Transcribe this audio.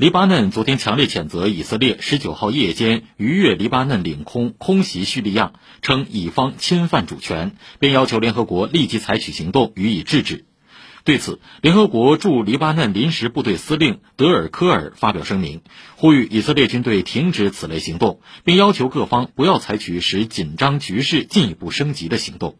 黎巴嫩昨天强烈谴责以色列十九号夜间逾越黎巴嫩领空空袭叙利亚称己方侵犯主权并要求联合国立即采取行动予以制止。对此联合国驻黎巴嫩临时部队司令德尔科尔发表声明呼吁以色列军队停止此类行动并要求各方不要采取使紧张局势进一步升级的行动。